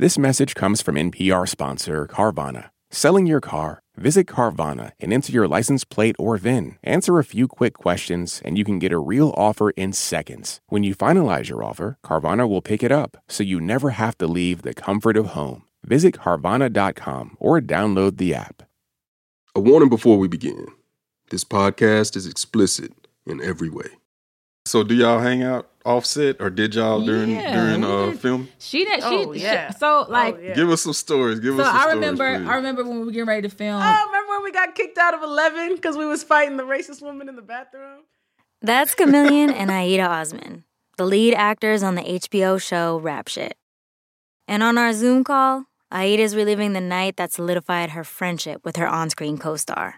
This message comes from NPR sponsor Carvana. Selling your car? Visit Carvana and enter your license plate or VIN. Answer a few quick questions, and you can get a real offer in seconds. When you finalize your offer, Carvana will pick it up, so you never have to leave the comfort of home. Visit Carvana.com or download the app. A warning before we begin this podcast is explicit in every way. So, do y'all hang out offset or did y'all during Yeah, during we uh film? She did. She, Oh, she- yeah. so like. Oh, yeah. Give us some stories. Give So us some I stories, remember, please. I remember when we were getting ready to film. Oh, remember when we got kicked out of Eleven because we was fighting the racist woman in the bathroom? That's KaMillion and Aida Osman, the lead actors on the HBO show Rap Shit. And on our Zoom call, Aida's reliving the night that solidified her friendship with her on screen co star.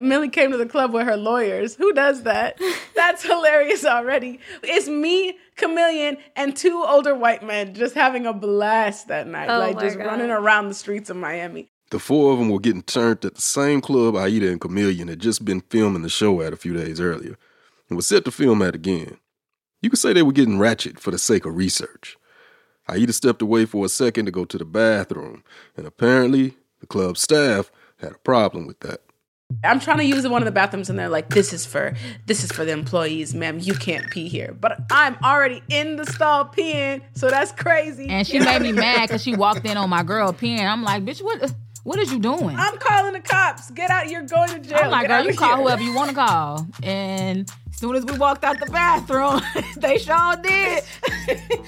Millie came to the club with her lawyers. Who does that? That's hilarious already. It's me, KaMillion, and two older white men just having a blast that night, Oh like just God. running around the streets of Miami. The four of them were getting turned at the same club Aida and KaMillion had just been filming the show at a few days earlier and was set to film at again. You could say they were getting ratchet for the sake of research. Aida stepped away for a second to go to the bathroom, and apparently the club staff had a problem with that. I'm trying to use one of the bathrooms, and they're like, "This is for this is for the employees, ma'am. You can't pee here." But I'm already in the stall peeing, so that's crazy. and she made me mad because she walked in on my girl peeing. I'm like, bitch, what? What is you doing? I'm calling the cops. Get out! You're going to jail. I'm like, Get girl, you of call here." whoever you want to call. And as soon as we walked out the bathroom, they sure did.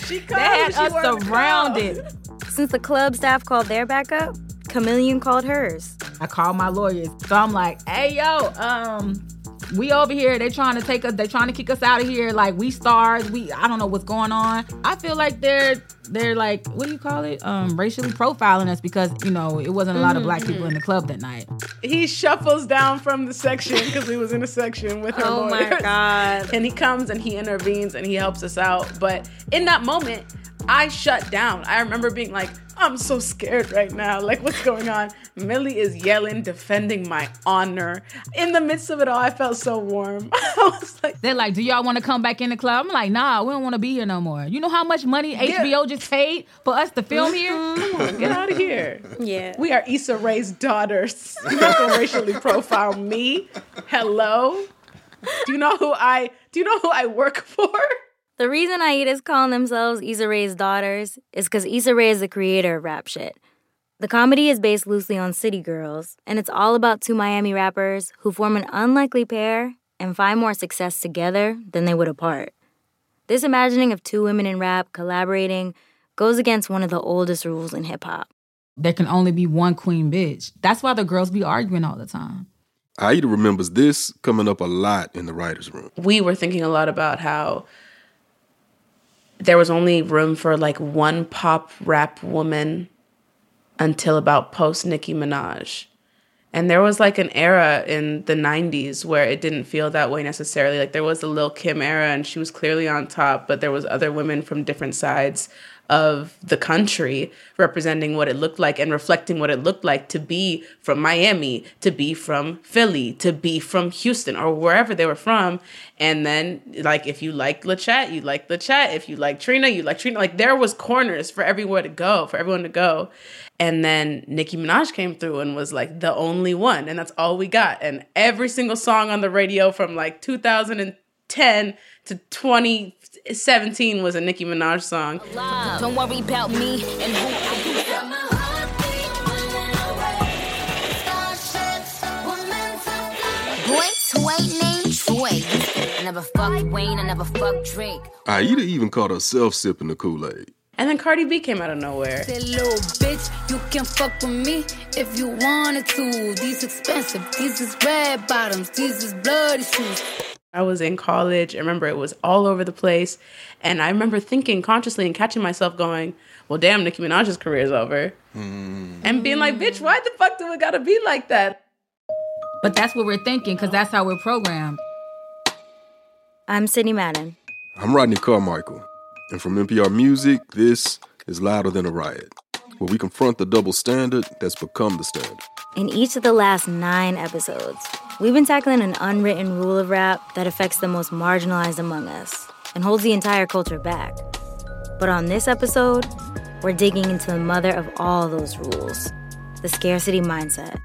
She They had she us wanted to surrounded. Since the club staff called their backup, KaMillion called hers. I called my lawyers. So I'm like, hey yo, um, we over here. They trying to take us. They trying to kick us out of here. Like we stars. We I don't know what's going on. I feel like they're they're like what do you call it? Um, racially profiling us because you know it wasn't a lot of black people in the club that night. He shuffles down from the section because we was in a section with her Oh my. God. And he comes and he intervenes and he helps us out. But in that moment, I shut down. I remember being like, I'm so scared right now. Like, what's going on? Millie is yelling, defending my honor. In the midst of it all, I felt so warm. I was like, They're like, do y'all want to come back in the club? I'm like, nah, we don't want to be here no more. You know how much money HBO just paid for us to film here? Mm-hmm. come on, get out of here. Yeah. We are Issa Rae's daughters. You're not gonna racially profile me. Hello. Do you know who I do you know who I work for? The reason Aida's calling themselves Issa Rae's daughters is because Issa Rae is the creator of Rap Shit. The comedy is based loosely on City Girls, and it's all about two Miami rappers who form an unlikely pair and find more success together than they would apart. This imagining of two women in rap collaborating goes against one of the oldest rules in hip hop. There can only be one queen bitch. That's why the girls be arguing all the time. Aida remembers this coming up a lot in the writer's room. we were thinking a lot about how there was only room for like one pop rap woman until about post Nicki Minaj. And there was like an era in the 90s where it didn't feel that way necessarily. Like there was the Lil Kim era and she was clearly on top, but there was other women from different sides of the country representing what it looked like and reflecting what it looked like to be from Miami, to be from Philly, to be from Houston or wherever they were from. And then like if you like LaChat, you like LaChat. If you like Trina, you like Trina. Like there was corners for everywhere to go, for everyone to go. And then Nicki Minaj came through and was like the only one, and that's all we got. And every single song on the radio from like 2010 to 2017 was a Nicki Minaj song. Don't worry about me and who I Boy, Tway named Troy. I never fucked Wayne, I never fucked Drake. Aida even caught herself sipping the Kool Aid. And then Cardi B came out of nowhere. Say, little bitch, you can fuck with me if you wanted to. These expensive, these is red bottoms, these is bloody shoes. I was in college. I remember it was all over the place. And I remember thinking consciously and catching myself going, well, damn, Nicki Minaj's career is over. Mm. And being like, bitch, why the fuck do it gotta be like that? But that's what we're thinking because that's how we're programmed. I'm Sydney Madden. I'm Rodney Carmichael, and from NPR Music, this is Louder Than a Riot, where we confront the double standard that's become the standard. In each of the last nine episodes, we've been tackling an unwritten rule of rap that affects the most marginalized among us and holds the entire culture back. But on this episode, we're digging into the mother of all those rules the scarcity mindset.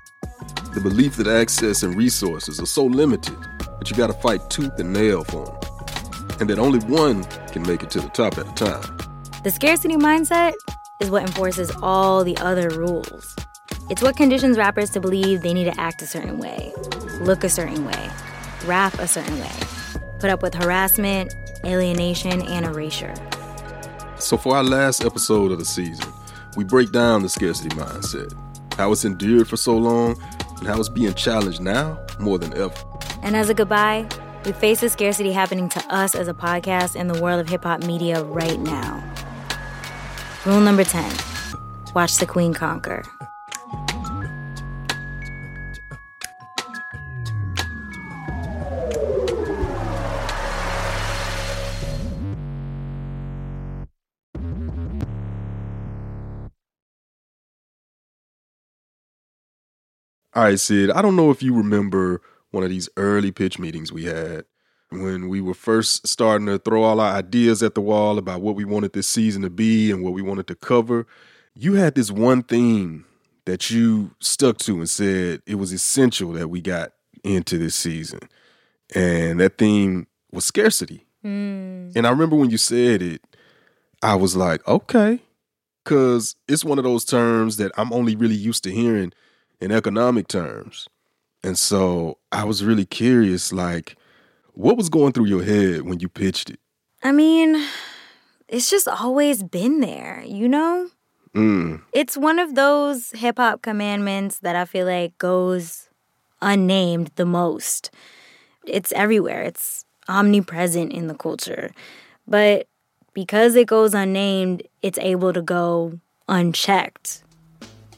The belief that access and resources are so limited that you gotta fight tooth and nail for them, and that only one can make it to the top at a time. The scarcity mindset is what enforces all the other rules. It's what conditions rappers to believe they need to act a certain way, look a certain way, rap a certain way, put up with harassment, alienation, and erasure. So, for our last episode of the season, we break down the scarcity mindset, how it's endured for so long, and how it's being challenged now more than ever. And as a goodbye, we face the scarcity happening to us as a podcast in the world of hip hop media right now. Rule number 10 watch the queen conquer. All right, Sid, I don't know if you remember one of these early pitch meetings we had when we were first starting to throw all our ideas at the wall about what we wanted this season to be and what we wanted to cover. You had this one theme that you stuck to and said it was essential that we got into this season. And that theme was scarcity. Mm. And I remember when you said it, I was like, okay. Cause it's one of those terms that I'm only really used to hearing in economic terms. And so I was really curious, like, what was going through your head when you pitched it? I mean, it's just always been there, you know? Mm. It's one of those hip hop commandments that I feel like goes unnamed the most. It's everywhere, it's omnipresent in the culture. But because it goes unnamed, it's able to go unchecked.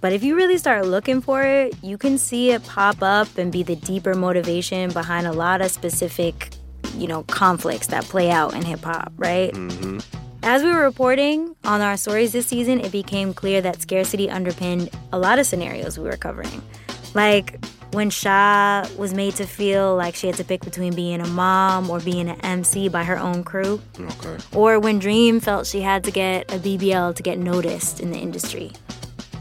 But if you really start looking for it, you can see it pop up and be the deeper motivation behind a lot of specific, you know, conflicts that play out in hip hop, right? Mm-hmm. As we were reporting on our stories this season, it became clear that scarcity underpinned a lot of scenarios we were covering. Like when Sha was made to feel like she had to pick between being a mom or being an MC by her own crew. Okay. Or when Dream felt she had to get a BBL to get noticed in the industry.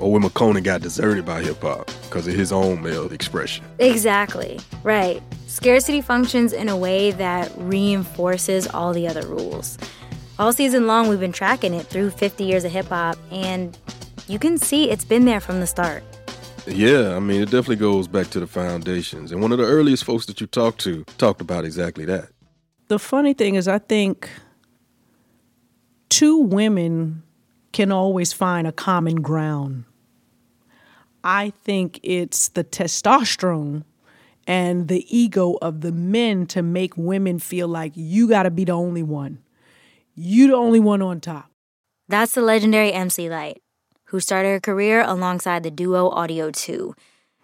Or when Makonnen got deserted by hip hop because of his own male expression. Exactly, right. Scarcity functions in a way that reinforces all the other rules. All season long, we've been tracking it through 50 years of hip hop, and you can see it's been there from the start. Yeah, I mean, it definitely goes back to the foundations. And one of the earliest folks that you talked to talked about exactly that. The funny thing is, I think two women can always find a common ground. I think it's the testosterone and the ego of the men to make women feel like you got to be the only one. You the only one on top. That's the legendary MC Lyte, who started her career alongside the duo Audio 2.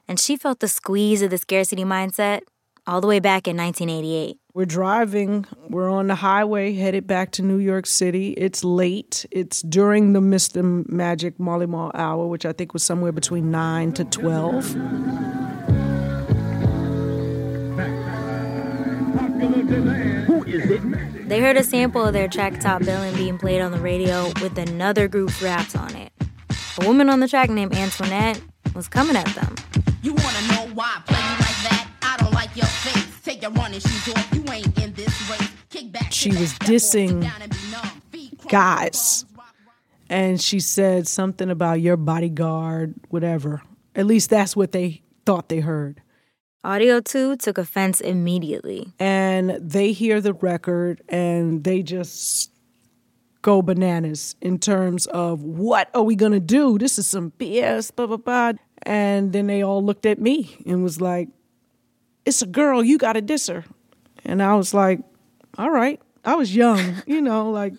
And she felt the squeeze of the scarcity mindset all the way back in 1988. We're driving, we're on the highway headed back to New York City. It's late. It's during the Mr. Magic Marley Marl hour, which I think was somewhere between 9 to 12. They heard a sample of their track Top Billin' being played on the radio with another group's raps on it. A woman on the track named Antoinette was coming at them. You wanna know why I play you like that? I don't like your face. Take your running shoes off. You ain't in this race. Kick back. She was dissing guys. And she said something about your bodyguard, whatever. At least that's what they thought they heard. Audio 2 took offense immediately. And they hear the record and they just go bananas in terms of what are we going to do? This is some BS, blah, blah, blah. And then they all looked at me and was like, it's a girl, you got to diss her. And I was like, all right. I was young, you know, like,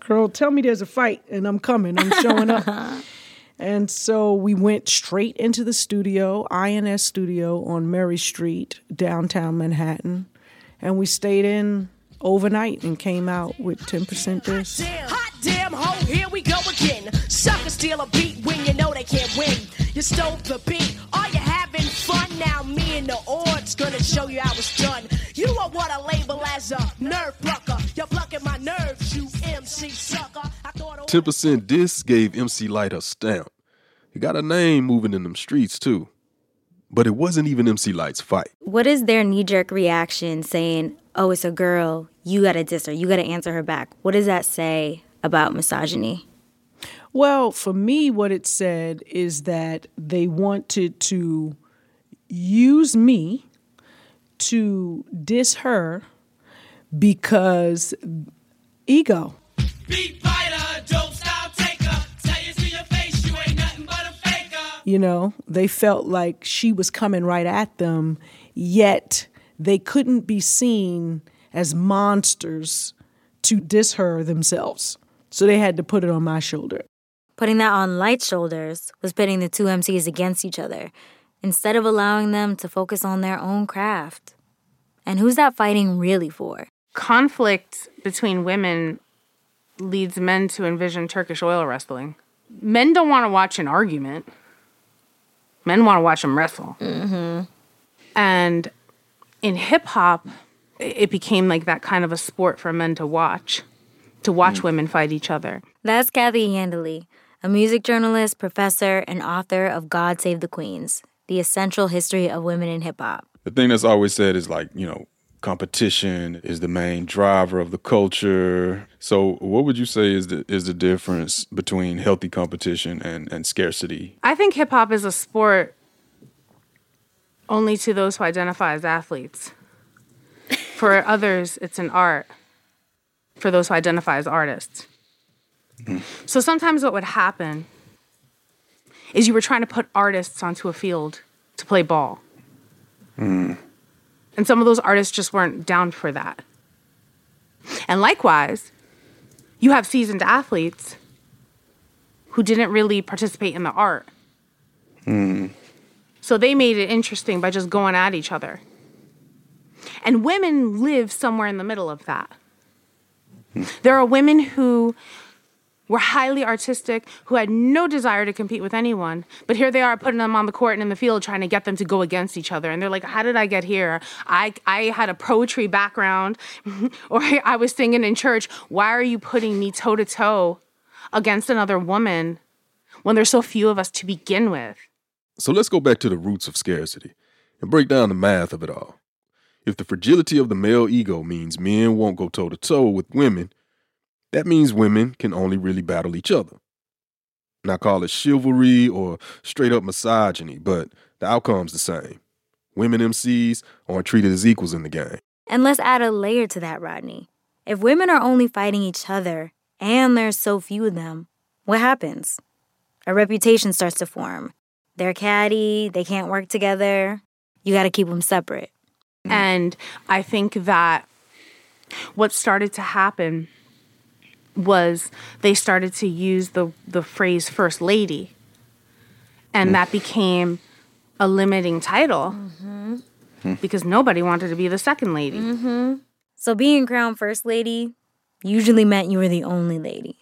girl, tell me there's a fight and I'm coming, I'm showing up. And so we went straight into the studio, INS studio on Murray Street, downtown Manhattan. And we stayed in overnight and came out with 10% Dis. Hot damn ho, here we go again. Suckers steal a beat when you know they can't win. You stole the beat, are you having fun? Now me and the odds gonna show you how it's done. You are what I label as a nerve plucker. You're plucking my nerves, you MC sucker. 10% Dis gave MC Lyte a stamp. He got a name moving in them streets too. But it wasn't even MC Lyte's fight. What is their knee jerk reaction saying, oh, it's a girl, you gotta diss her, you gotta answer her back? What does that say about misogyny? Well, for me, what it said is that they wanted to use me to diss her because ego. You know, they felt like she was coming right at them, yet they couldn't be seen as monsters to diss her themselves. So they had to put it on my shoulder. Putting that on Lyte's shoulders was pitting the two MCs against each other instead of allowing them to focus on their own craft. And who's that fighting really for? Conflict between women leads men to envision Turkish oil wrestling. Men don't want to watch an argument. Men want to watch them wrestle. Mm-hmm. And in hip hop, it became like that kind of a sport for men to watch, to watch women fight each other. That's Kathy Iandoli, a music journalist, professor, and author of God Save the Queens, the essential history of women in hip hop. The thing that's always said is like, you know, competition is the main driver of the culture. So what would you say is the is the difference between healthy competition and, and scarcity? I think hip hop is a sport only to those who identify as athletes. For others, it's an art. For those who identify as artists. Hmm. So sometimes what would happen is you were trying to put artists onto a field to play ball. Hmm. And some of those artists just weren't down for that. And likewise, you have seasoned athletes who didn't really participate in the art. Hmm. So they made it interesting by just going at each other. And women live somewhere in the middle of that. Hmm. There are women who were highly artistic, who had no desire to compete with anyone, but here they are putting them on the court and in the field trying to get them to go against each other. And they're like, How did I get here? I, I had a poetry background, or I was singing in church. Why are you putting me toe to toe against another woman when there's so few of us to begin with? So let's go back to the roots of scarcity and break down the math of it all. If the fragility of the male ego means men won't go toe to toe with women, that means women can only really battle each other. Now call it chivalry or straight up misogyny, but the outcome's the same. Women MCs aren't treated as equals in the game. And let's add a layer to that, Rodney. If women are only fighting each other and there's so few of them, what happens? A reputation starts to form. They're catty, they can't work together. You got to keep them separate. And I think that what started to happen was they started to use the, the phrase first lady. And that mm. became a limiting title mm-hmm. hmm. because nobody wanted to be the second lady. Mm-hmm. So being crowned first lady usually meant you were the only lady.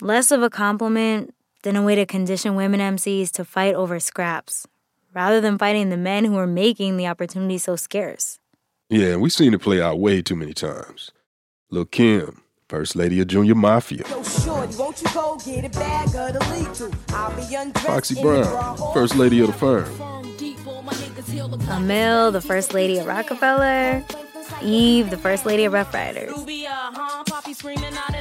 Less of a compliment than a way to condition women MCs to fight over scraps, rather than fighting the men who were making the opportunity so scarce. Yeah, we've seen it play out way too many times. Lil Kim, First Lady of Junior Mafia. Foxy Brown, First Lady of the Firm. Amil, the first lady of Rockefeller. Eve, the first lady of Rough Riders.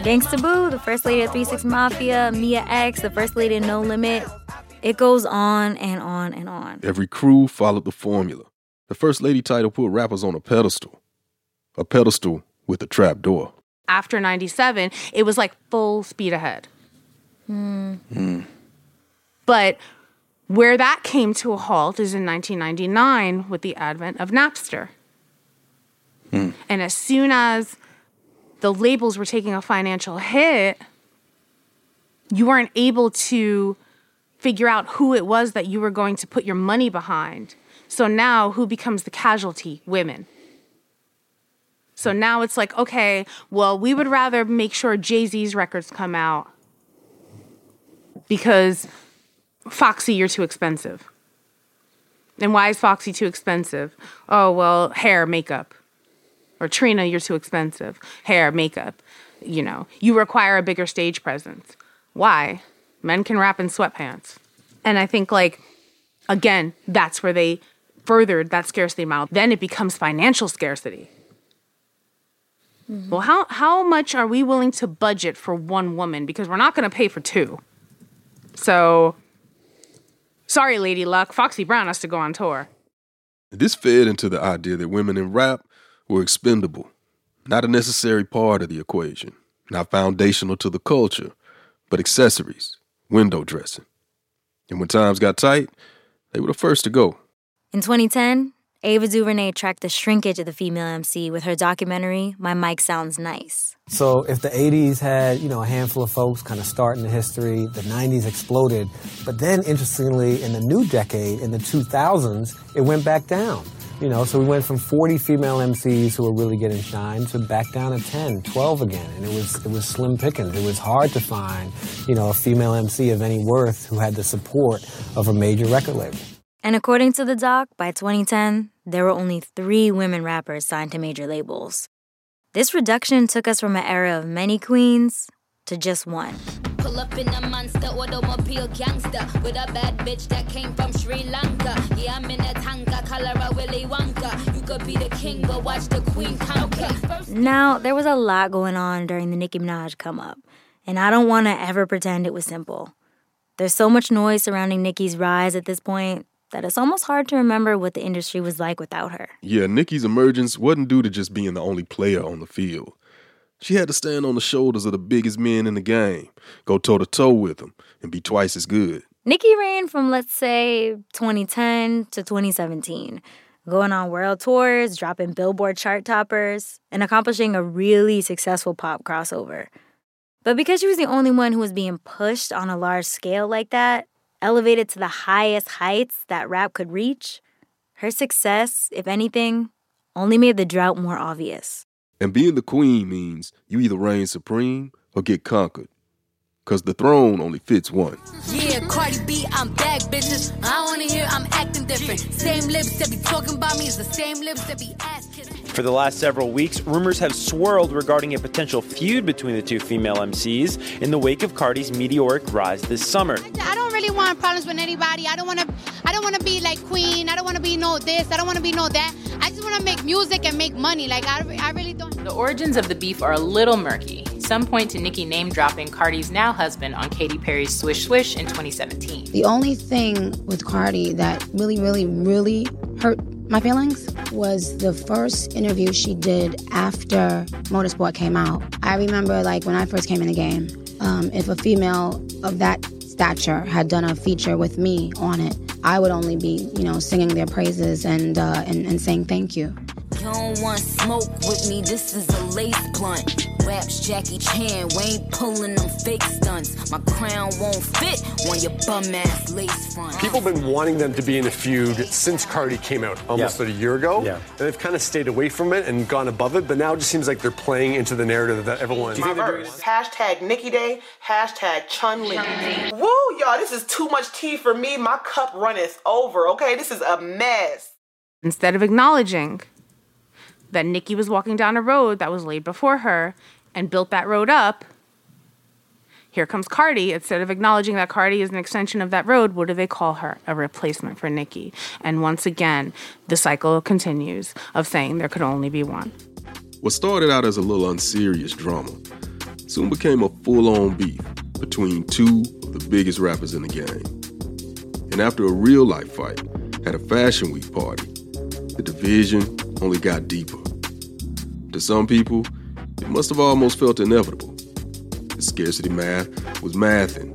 Gangsta Boo, the first lady of 36 Mafia. Mia X, the first lady of No Limit. It goes on and on and on. Every crew followed the formula. The First Lady title put rappers on a pedestal. A pedestal with a trap door. After 97, it was like full speed ahead. Hmm. Hmm. But where that came to a halt is in 1999 with the advent of Napster. Hmm. And as soon as the labels were taking a financial hit, you weren't able to figure out who it was that you were going to put your money behind. So now, who becomes the casualty? Women. So now it's like, okay, well, we would rather make sure Jay Z's records come out because Foxy, you're too expensive. And why is Foxy too expensive? Oh, well, hair, makeup. Or Trina, you're too expensive. Hair, makeup. you know, you require a bigger stage presence. Why? Men can rap in sweatpants. And I think, like, again, that's where they furthered that scarcity model. Then it becomes financial scarcity. Mm-hmm. Well, how, how much are we willing to budget for one woman? Because we're not going to pay for two. So, sorry, Lady Luck. Foxy Brown has to go on tour. This fed into the idea that women in rap were expendable, not a necessary part of the equation, not foundational to the culture, but accessories, window dressing. And when times got tight, they were the first to go. In 2010, Ava DuVernay tracked the shrinkage of the female MC with her documentary, My Mic Sounds Nice. So if the 80s had, you know, a handful of folks kind of starting the history, the 90s exploded. But then interestingly, in the new decade, in the 2000s, it went back down. You know, so we went from 40 female MCs who were really getting shine to back down to 10, 12 again. And it was, it was slim pickings. It was hard to find, you know, a female MC of any worth who had the support of a major record label. And according to the doc, by 2010, there were only three women rappers signed to major labels. This reduction took us from an era of many queens to just one. Pull up in a monster automobile gangster with a bad bitch that came from Sri Lanka. Yeah, I'm in a Tonka, color a Willy Wonka. You could be the king, but watch the queen conquer. Now, there was a lot going on during the Nicki Minaj come up, and I don't want to ever pretend it was simple. There's so much noise surrounding Nicki's rise at this point that it's almost hard to remember what the industry was like without her. Yeah, Nicki's emergence wasn't due to just being the only player on the field. She had to stand on the shoulders of the biggest men in the game, go toe to toe with them, and be twice as good. Nicki ran from, let's say, 2010 to 2017, going on world tours, dropping Billboard chart toppers, and accomplishing a really successful pop crossover. But because she was the only one who was being pushed on a large scale like that, elevated to the highest heights that rap could reach, her success, if anything, only made the drought more obvious. And being the queen means you either reign supreme or get conquered. Cause the throne only fits one. Yeah, Cardi B, I'm back, bitches. I wanna hear I'm acting different. Same lips that be talking about me is the same lips that be ass kissing. For the last several weeks, rumors have swirled regarding a potential feud between the two female MCs in the wake of Cardi's meteoric rise this summer. I don't really want problems with anybody. I don't want to. I don't want to be like Queen. I don't want to be no this. I don't want to be no that. I just want to make music and make money. Like I, I really don't. The origins of the beef are a little murky. Some point to Nicki name dropping Cardi's now husband on Katy Perry's Swish Swish in 2017. The only thing with Cardi that really, really, really hurt my feelings was the first interview she did after Motorsport came out. I remember, like, when I first came in the game, um, if a female of that stature had done a feature with me on it, I would only be, you know, singing their praises and uh, and, and saying thank you. You don't want smoke with me, this is a lace blunt. Raps Jackie Chan, we ain't pulling them fake stunts. My crown won't fit on your bum ass lace front. People have been wanting them to be in a feud since Cardi came out almost Yeah. a year ago. Yeah. And they've kind of stayed away from it and gone above it, but now it just seems like they're playing into the narrative that everyone. My verse. Hashtag Nicki Day. Hashtag Chun Li. Woo, y'all, this is too much tea for me. My cup runneth over. Okay, this is a mess. Instead of acknowledging that Nicki was walking down a road that was laid before her and built that road up, here comes Cardi. Instead of acknowledging that Cardi is an extension of that road, what do they call her? A replacement for Nicki. And once again, the cycle continues of saying there could only be one. What started out as a little unserious drama soon became a full on beef between two of the biggest rappers in the game. And after a real life fight at a Fashion Week party, the division only got deeper. To some people, it must have almost felt inevitable. The scarcity math was mathing.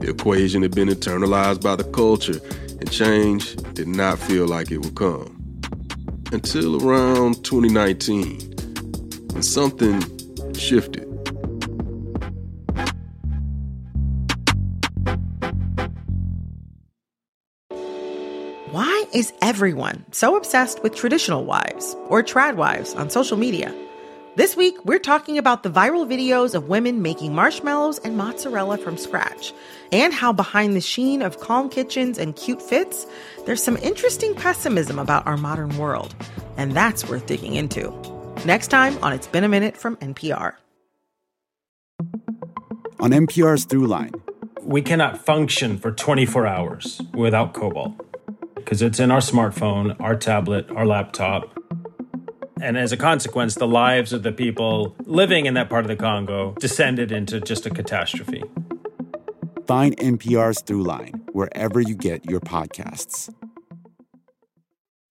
The equation had been internalized by the culture, and change did not feel like it would come. Until around 2019, when something shifted. Is everyone so obsessed with traditional wives or trad wives on social media? This week, we're talking about the viral videos of women making marshmallows and mozzarella from scratch, and how behind the sheen of calm kitchens and cute fits, there's some interesting pessimism about our modern world. And that's worth digging into. Next time on It's Been a Minute from NPR. on NPR's Throughline. We cannot function for 24 hours without cobalt because it's in our smartphone, our tablet, our laptop. And as a consequence, the lives of the people living in that part of the Congo descended into just a catastrophe. Find NPR's Throughline wherever you get your podcasts.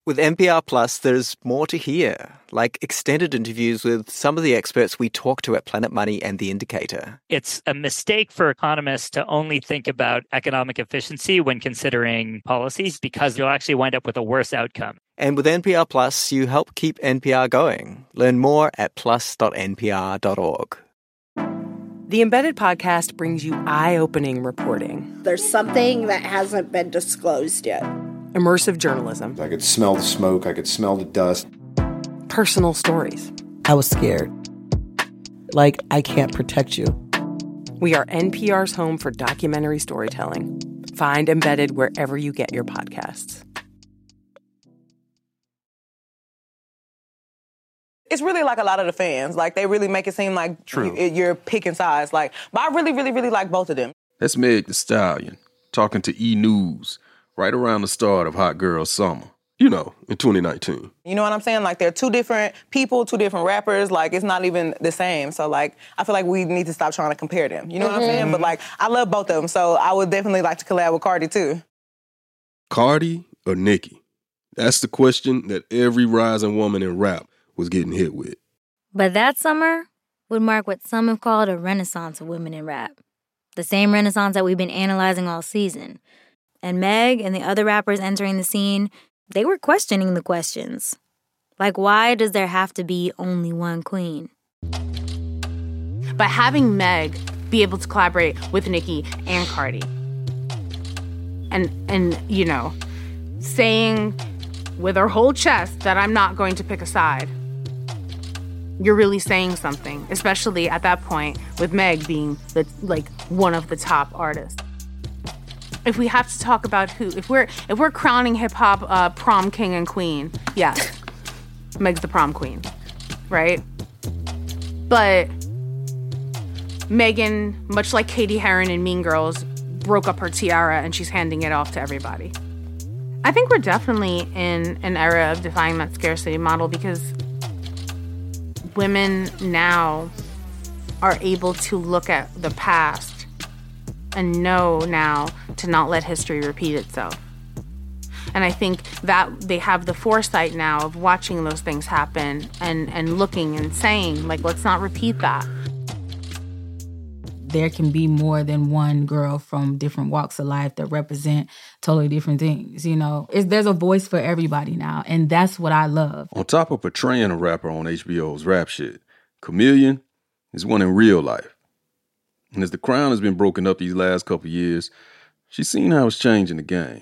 With NPR Plus, there's more to hear, like extended interviews with some of the experts we talk to at Planet Money and The Indicator. It's a mistake for economists to only think about economic efficiency when considering policies because you'll actually wind up with a worse outcome. And with NPR Plus, you help keep NPR going. Learn more at plus.npr.org. The Embedded Podcast brings you eye opening reporting, There's something that hasn't been disclosed yet. immersive journalism, I could smell the smoke, I could smell the dust. Personal stories. I was scared. Like, I can't protect you. We are NPR's home for documentary storytelling. Find Embedded wherever you get your podcasts. It's really like a lot of the fans. Like they really make it seem like True. you, you're picking sides. Like, but I really, really, really like both of them. That's Meg the Stallion talking to E News right around the start of Hot Girl Summer. You know, in 2019. You know what I'm saying? Like they're two different people, two different rappers. Like it's not even the same. So like I feel like we need to stop trying to compare them. You know what I'm saying? But mm-hmm. like I love both of them. So I would definitely like to collab with Cardi too. Cardi or Nicki? That's the question that every rising woman in rap was getting hit with. But that summer would mark what some have called a renaissance of women in rap. The same renaissance that we've been analyzing all season. And Meg and the other rappers entering the scene, they were questioning the questions. Like, why does there have to be only one queen? But having Meg be able to collaborate with Nicki and Cardi, and and you know, saying with her whole chest that I'm not going to pick a side. You're really saying something, especially at that point with Meg being the like one of the top artists. If we have to talk about who, if we're if we're crowning hip hop uh, prom king and queen, yeah, Meg's the prom queen, right? But Megan, much like Cady Heron in Mean Girls, broke up her tiara and she's handing it off to everybody. I think we're definitely in an era of defying that scarcity model because women now are able to look at the past and know now to not let history repeat itself. And I think that they have the foresight now of watching those things happen and, and looking and saying, like, let's not repeat that. there can be more than one girl from different walks of life that represent totally different things. You know, it's, there's a voice for everybody now, and that's what I love. On top of portraying a rapper on HBO's rap shit, KaMillion is one in real life. And as the crown has been broken up these last couple years, she's seen how it's changing the game.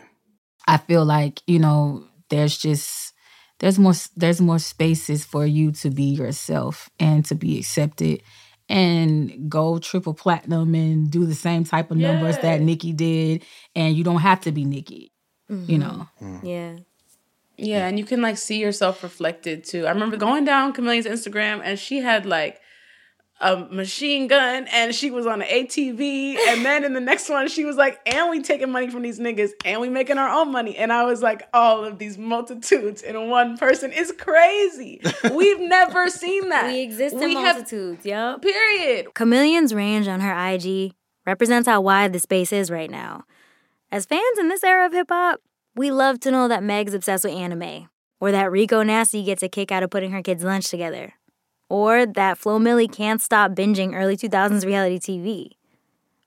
I feel like you know, there's just there's more there's more spaces for you to be yourself and to be accepted and go triple platinum and do the same type of numbers that Nicki did, and you don't have to be Nicki. You mm-hmm. know. Mm-hmm. Yeah. Yeah, and you can like see yourself reflected too. I remember going down KaMillion's Instagram and she had like a machine gun and she was on an ATV. And then in the next one, she was like, and we taking money from these niggas and we making our own money. And I was like, all of these multitudes in one person is crazy. We've never seen that. We exist in We have- multitudes, yep. Period. KaMillion's range on her IG represents how wide the space is right now. As fans in this era of hip hop, we love to know that Meg's obsessed with anime, or that Rico Nasty gets a kick out of putting her kids' lunch together, or that Flo Milli can't stop binging early 2000s reality TV.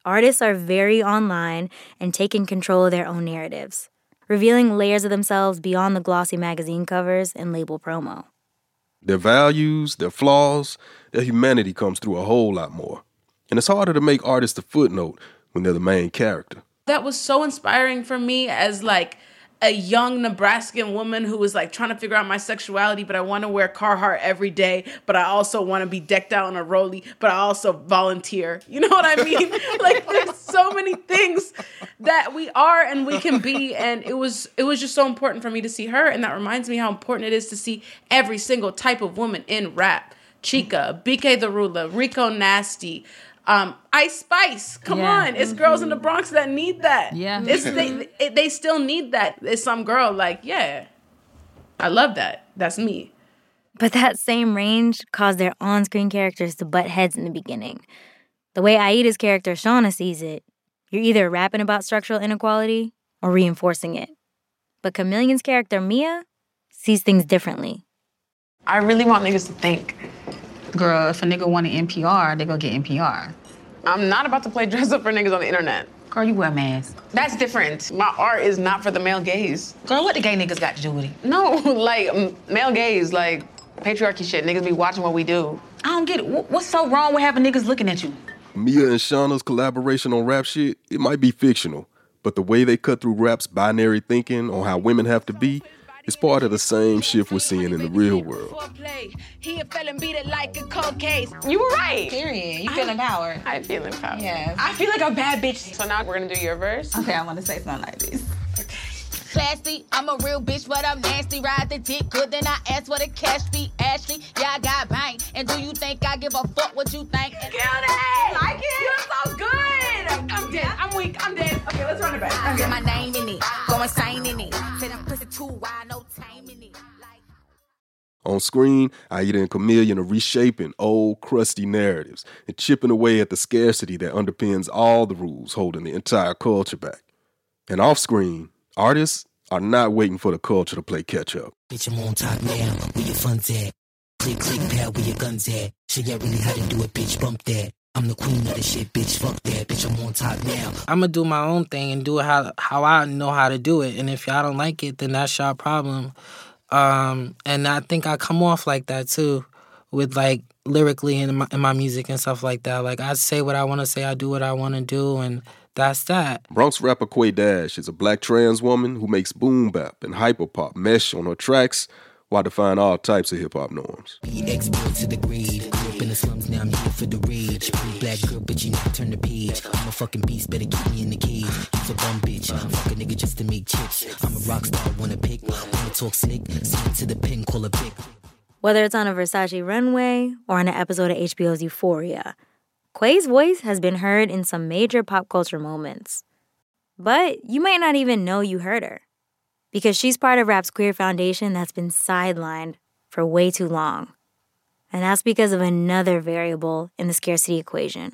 Artists are very online and taking control of their own narratives, revealing layers of themselves beyond the glossy magazine covers and label promo. Their values, their flaws, their humanity comes through a whole lot more. And it's harder to make artists a footnote when they're the main character. that was so inspiring for me as like a young Nebraskan woman who was like trying to figure out my sexuality, but I want to wear Carhartt every day, but I also want to be decked out in a Rolly, but I also volunteer. You know what I mean? like there's so many things that we are and we can be, and it was it was just so important for me to see her, and that reminds me how important it is to see every single type of woman in rap. Chika, BK the Ruler, Rico Nasty, Um, Ice Spice, come Yeah. on, it's girls in the Bronx that need that. Yeah. it's they it- they still need that. It's some girl like yeah, I love that. That's me. But that same range caused their on screen characters to butt heads in the beginning. The way Aida's character Shauna sees it, you're either rapping about structural inequality or reinforcing it. But KaMillion's character Mia sees things differently. I really want niggas to think. Girl, if a nigga want an NPR, they go get NPR. I'm not about to play dress up for niggas on the internet. Girl, you wear masks. That's different. My art is not for the male gaze. Girl, what the gay niggas got to do with it? No, like m- male gaze, like patriarchy shit. Niggas be watching what we do. I don't get it. Wh- What's so wrong with having niggas looking at you? Mia and Shauna's collaboration on rap shit, it might be fictional, but the way they cut through rap's binary thinking on how women have to be is part of the same shift we're seeing in the real world. He a felon, beat it like a cold case. You were right. Period. You feel empowered. I feel empowered. Yes. I feel like a bad bitch. So now we're gonna do your verse. Okay, I want to say something like this. Okay. Classy, I'm a real bitch, but I'm nasty. Ride the dick good, then I ask for the cash fee. Ashley, yeah, I got bang. And do you think I give a fuck what you think? Kill it! Like it? You're so good! I'm dead. I'm weak. I'm dead. Okay, let's run it back. Get my name in it, go insane in it. Say them pussy too wide, On screen, Aida and KaMillion are reshaping old, crusty narratives and chipping away at the scarcity that underpins all the rules holding the entire culture back. And off screen, artists are not waiting for the culture to play catch up. Bitch, I'm on top now. Where your funds at? Click, click, pal, where your guns at? Show ya really how to do it, bitch. Bump that. I'm the queen of the shit, bitch. Fuck that, bitch. I'm on top now. I'm gonna do my own thing and do it how how I know how to do it. And if y'all don't like it, then that's your problem. Um, and I think I come off like that too, with like lyrically in my in my music and stuff like that. Like I say what I want to say, I do what I want to do, and that's that. Bronx rapper Quay Dash is a black trans woman who makes boom bap and hyperpop mesh on her tracks while defying all types of hip hop norms. Be to the grade. Grew up in the slums, now I'm here for the rage. Pretty black girl, bitch, you never turn the page. I'm a fucking beast, better keep me in the cage. You's a bum bitch. Fuck a nigga just to make chips. I'm a rock star, wanna pick. Wanna talk slick. Send it to the pin, call a pick. Whether it's on a Versace runway or on an episode of HBO's Euphoria, Quay's voice has been heard in some major pop culture moments. But you might not even know you heard her because she's part of rap's queer foundation that's been sidelined for way too long. And that's because of another variable in the scarcity equation.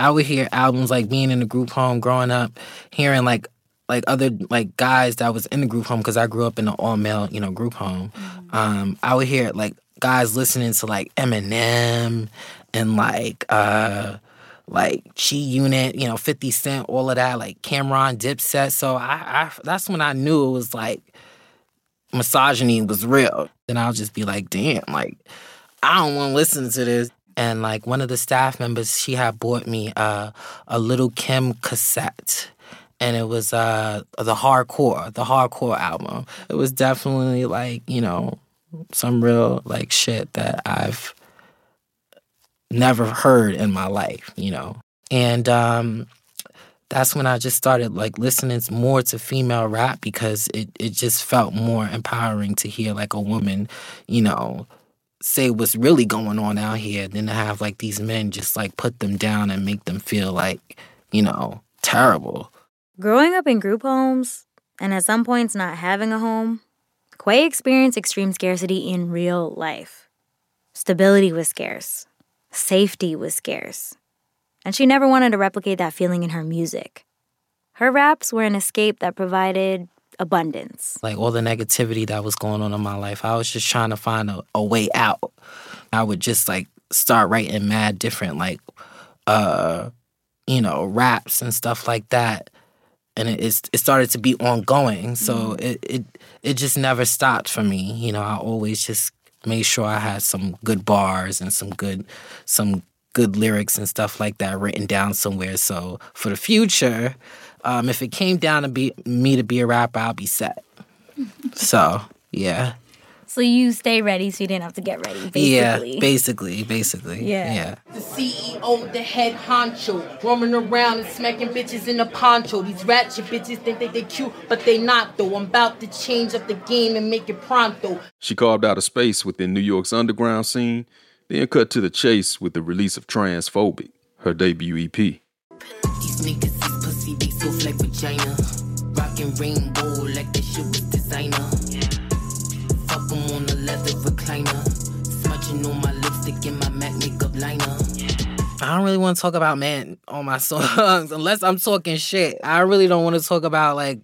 I would hear albums like being in the group home growing up, hearing like like other like guys that was in the group home because I grew up in an all male you know group home. Um, I would hear like guys listening to like Eminem and like uh like G Unit, you know, Fifty Cent, all of that, like Cam'ron, Dipset. So I, I that's when I knew it was like misogyny was real. Then I'll just be like, damn, like I don't want to listen to this. And like one of the staff members, she had bought me uh, a Lil Kim cassette. And it was uh, the hardcore, the hardcore album. It was definitely like, you know, some real like shit that I've never heard in my life, you know. And um, that's when I just started like listening more to female rap because it, it just felt more empowering to hear like a woman, you know, say what's really going on out here than to have like these men just like put them down and make them feel like, you know, terrible. Growing up in group homes, and at some points not having a home, Quay experienced extreme scarcity in real life. Stability was scarce, safety was scarce, and she never wanted to replicate that feeling in her music. Her raps were an escape that provided abundance. Like all the negativity that was going on in my life, I was just trying to find a, a way out. I would just like start writing mad different like uh you know raps and stuff like that and it it started to be ongoing so it, it it just never stopped for me you know i always just made sure i had some good bars and some good some good lyrics and stuff like that written down somewhere. So for the future um, if it came down to be me to be a rapper i'll be set. So yeah So you stay ready so you didn't have to get ready, basically. yeah basically basically Yeah. yeah The CEO, the head honcho, roaming around and smacking bitches in a poncho. These ratchet bitches think that they cute, but they not though. I'm about to change up the game and make it pronto. She carved out a space within New York's underground scene, then cut to the chase with the release of Transphobic, her debut EP. These niggas is pussy, they soft like vagina. Rockin' rainbow I don't really want to talk about men on my songs unless I'm talking shit. I really don't want to talk about like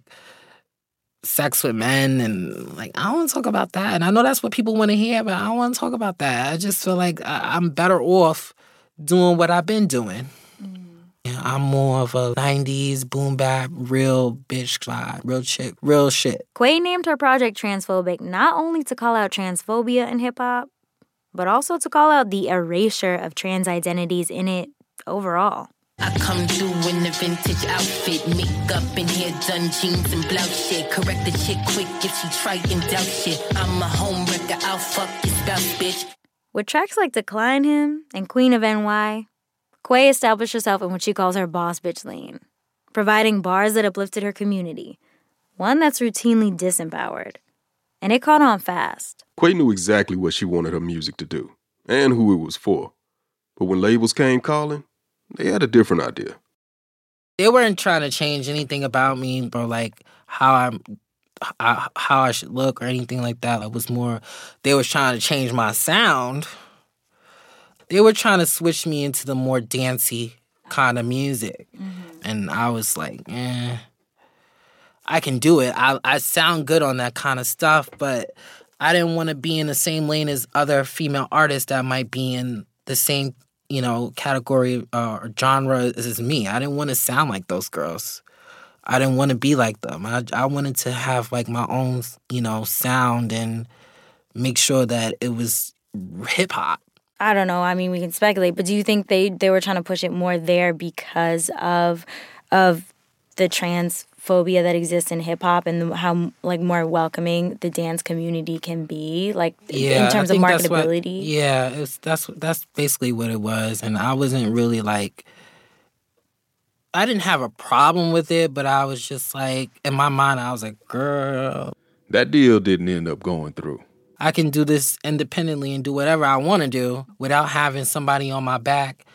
sex with men and like I don't want to talk about that. And I know that's what people want to hear, but I don't want to talk about that. I just feel like I- I'm better off doing what I've been doing. Mm-hmm. Yeah, I'm more of a '90s boom bap, real bitch vibe, real chick, real shit. Quay named her project transphobic not only to call out transphobia in hip hop, but also to call out the erasure of trans identities in it overall. I come through in the vintage outfit, makeup and hair done, jeans and blouse shit. Correct the chick quick if she try and doubt shit. I'm a home wrecker, I'll fuck your spouse, bitch. With tracks like Decline Him and Queen of NY, Quay established herself in what she calls her boss bitch lane, providing bars that uplifted her community, one that's routinely disempowered. And it caught on fast. Quay knew exactly what she wanted her music to do and who it was for. But when labels came calling, they had a different idea. They weren't trying to change anything about me, bro. Like how I'm, I, how I should look or anything like that. It was more, they was trying to change my sound. They were trying to switch me into the more dancey kind of music, and I was like, eh. I can do it. I I sound good on that kind of stuff, but I didn't want to be in the same lane as other female artists that might be in the same, you know, category uh, or genre as me. I didn't want to sound like those girls. I didn't want to be like them. I I wanted to have like my own, you know, sound and make sure that it was hip hop. I don't know. I mean, we can speculate, but do you think they they were trying to push it more there because of of the transphobia that exists in hip hop and how like more welcoming the dance community can be, like Yeah, in terms of think that's what- marketability? yeah, it's that's that's basically what it was, and I wasn't really like. I didn't have a problem with it, but I was just like, in my mind, I was like, girl, That deal didn't end up going through. I can do this independently and do whatever I want to do without having somebody on my back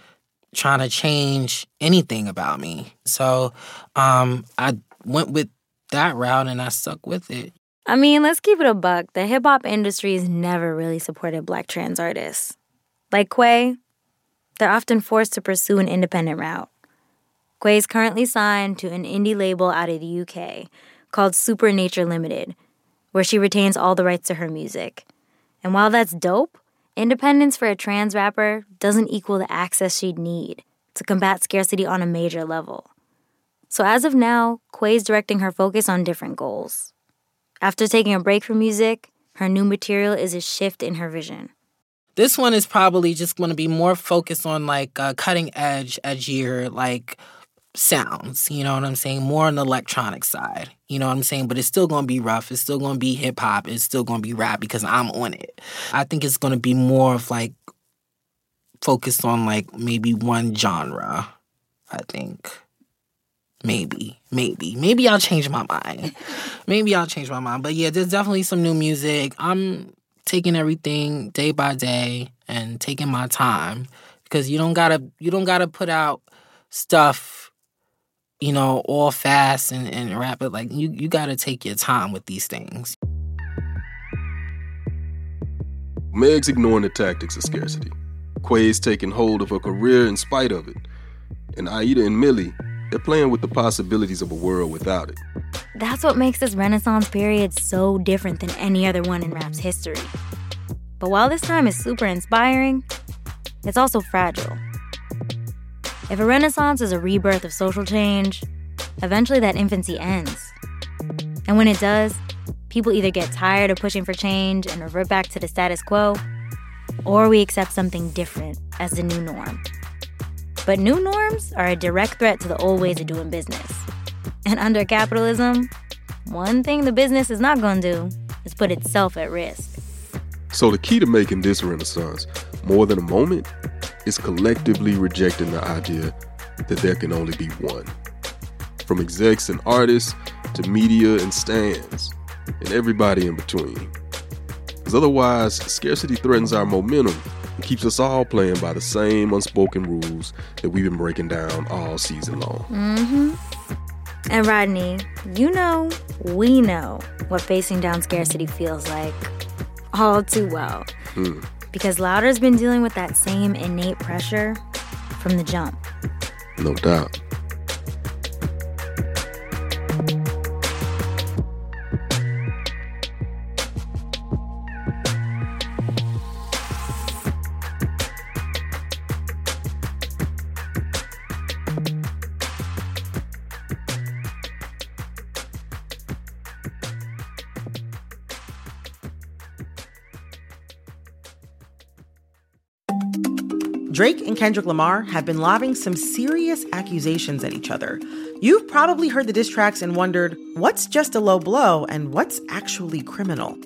trying to change anything about me. So um, I went with that route and I stuck with it. I mean, let's keep it a buck. The hip hop industry has never really supported black trans artists. Like Quay, they're often forced to pursue an independent route. Quay is currently signed to an indie label out of the UK called Super Nature Limited, where she retains all the rights to her music. And while that's dope, independence for a trans rapper doesn't equal the access she'd need to combat scarcity on a major level. So as of now, Quay's directing her focus on different goals. After taking a break from music, her new material is a shift in her vision. This one is probably just going to be more focused on like uh, cutting edge, edgier, like sounds. You know what I'm saying? More on the electronic side. You know what I'm saying? But it's still going to be rough. It's still going to be hip hop. It's still going to be rap because I'm on it. I think it's going to be more of like focused on like maybe one genre. I think. Maybe, maybe, maybe I'll change my mind. maybe I'll change my mind. But yeah, there's definitely some new music. I'm taking everything day by day and taking my time because you don't gotta you don't gotta put out stuff you know all fast and, and rapid like you you gotta take your time with these things Meg's ignoring the tactics of scarcity. Quay's taking hold of her career in spite of it. And Aida and Millie, they're playing with the possibilities of a world without it. That's what makes this Renaissance period so different than any other one in rap's history. But while this time is super inspiring, it's also fragile. If a Renaissance is a rebirth of social change, eventually that infancy ends. And when it does, people either get tired of pushing for change and revert back to the status quo, or we accept something different as the new norm. But new norms are a direct threat to the old ways of doing business. And under capitalism, one thing the business is not going to do is put itself at risk. So the key to making this renaissance more than a moment is collectively rejecting the idea that there can only be one. From execs and artists to media and stans, and everybody in between. Because otherwise, scarcity threatens our momentum keeps us all playing by the same unspoken rules that we've been breaking down all season long. Mm-hmm. And Rodney, you know, we know what facing down scarcity feels like all too well. Hmm. Because Louder's been dealing with that same innate pressure from the jump. No doubt. Drake and Kendrick Lamar have been lobbing some serious accusations at each other. You've probably heard the diss tracks and wondered what's just a low blow and what's actually criminal.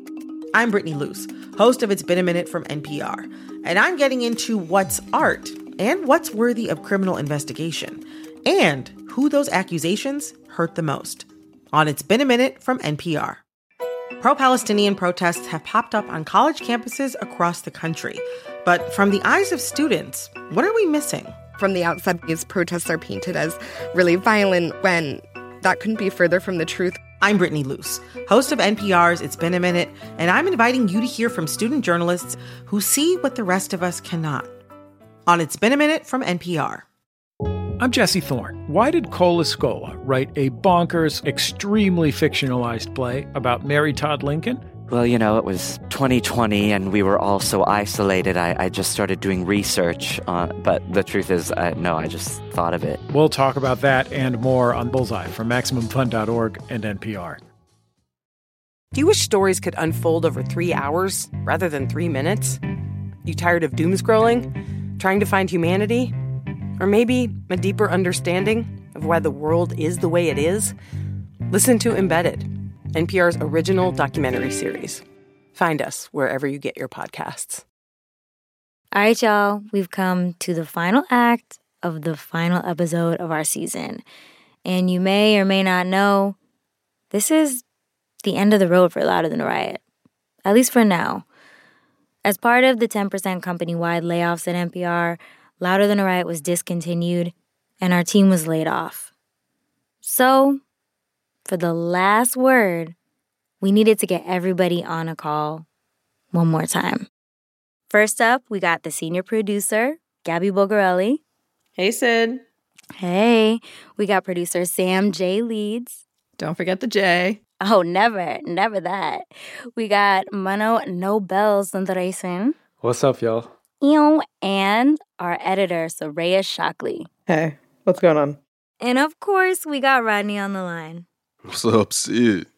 I'm Brittany Luce, host of It's Been a Minute from NPR, and I'm getting into what's art and what's worthy of criminal investigation, and who those accusations hurt the most. On It's Been a Minute from NPR. Pro Palestinian protests have popped up on college campuses across the country. But from the eyes of students, what are we missing? From the outside, these protests are painted as really violent when that couldn't be further from the truth. I'm Brittany Luce, host of NPR's It's Been a Minute, and I'm inviting you to hear from student journalists who see what the rest of us cannot. On It's Been a Minute from NPR. I'm Jesse Thorne. Why did Cole Escola write a bonkers, extremely fictionalized play about Mary Todd Lincoln? Well, you know, it was 2020 and we were all so isolated. I, I just started doing research. On, but the truth is, I, no, I just thought of it. We'll talk about that and more on Bullseye from MaximumFun.org and NPR. Do you wish stories could unfold over three hours rather than three minutes? You tired of doom scrolling? Trying to find humanity? Or maybe a deeper understanding of why the world is the way it is? Listen to Embedded, NPR's original documentary series. Find us wherever you get your podcasts. All right, y'all, we've come to the final act of the final episode of our season. And you may or may not know, this is the end of the road for Louder Than a Riot, at least for now. As part of the 10% company wide layoffs at NPR, Louder Than a Riot was discontinued and our team was laid off. So, for the last word, we needed to get everybody on a call one more time. First up, we got the senior producer, Gabby Bulgarelli. Hey, Sid. Hey, we got producer Sam J. Leeds. Don't forget the J. Oh, never, never that. We got Mano Nobel Sundaresan. What's up, y'all? Ew, and our editor, Soraya Shockley. Hey, what's going on? And of course, we got Rodney on the line. What's up, Sid?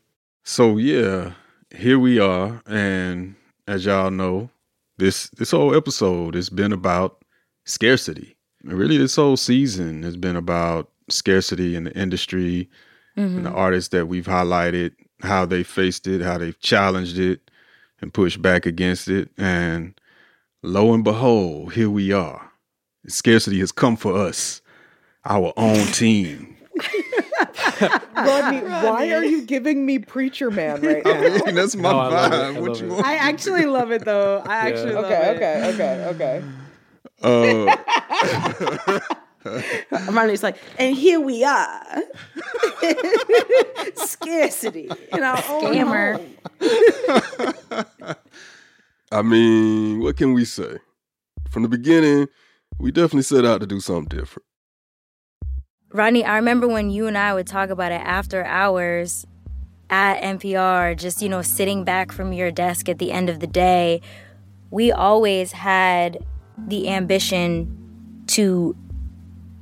So yeah, here we are, and as y'all know, this this whole episode has been about scarcity. And really, this whole season has been about scarcity in the industry and the mm-hmm. artists that we've highlighted, how they faced it, how they've challenged it, and pushed back against it. And lo and behold, here we are. Scarcity has come for us, our own team. Rodney, why are you giving me preacher man right now? I mean, that's my No, I love it. vibe. I What love you it. want? I actually love it though. I actually love okay, it. okay, okay, okay. Uh, Rodney's like, and here we are. Scarcity in our own Scammer. home. I mean, what can we say? From the beginning, we definitely set out to do something different. Rodney, I remember when you and I would talk about it after hours at NPR, just, you know, sitting back from your desk at the end of the day. We always had the ambition to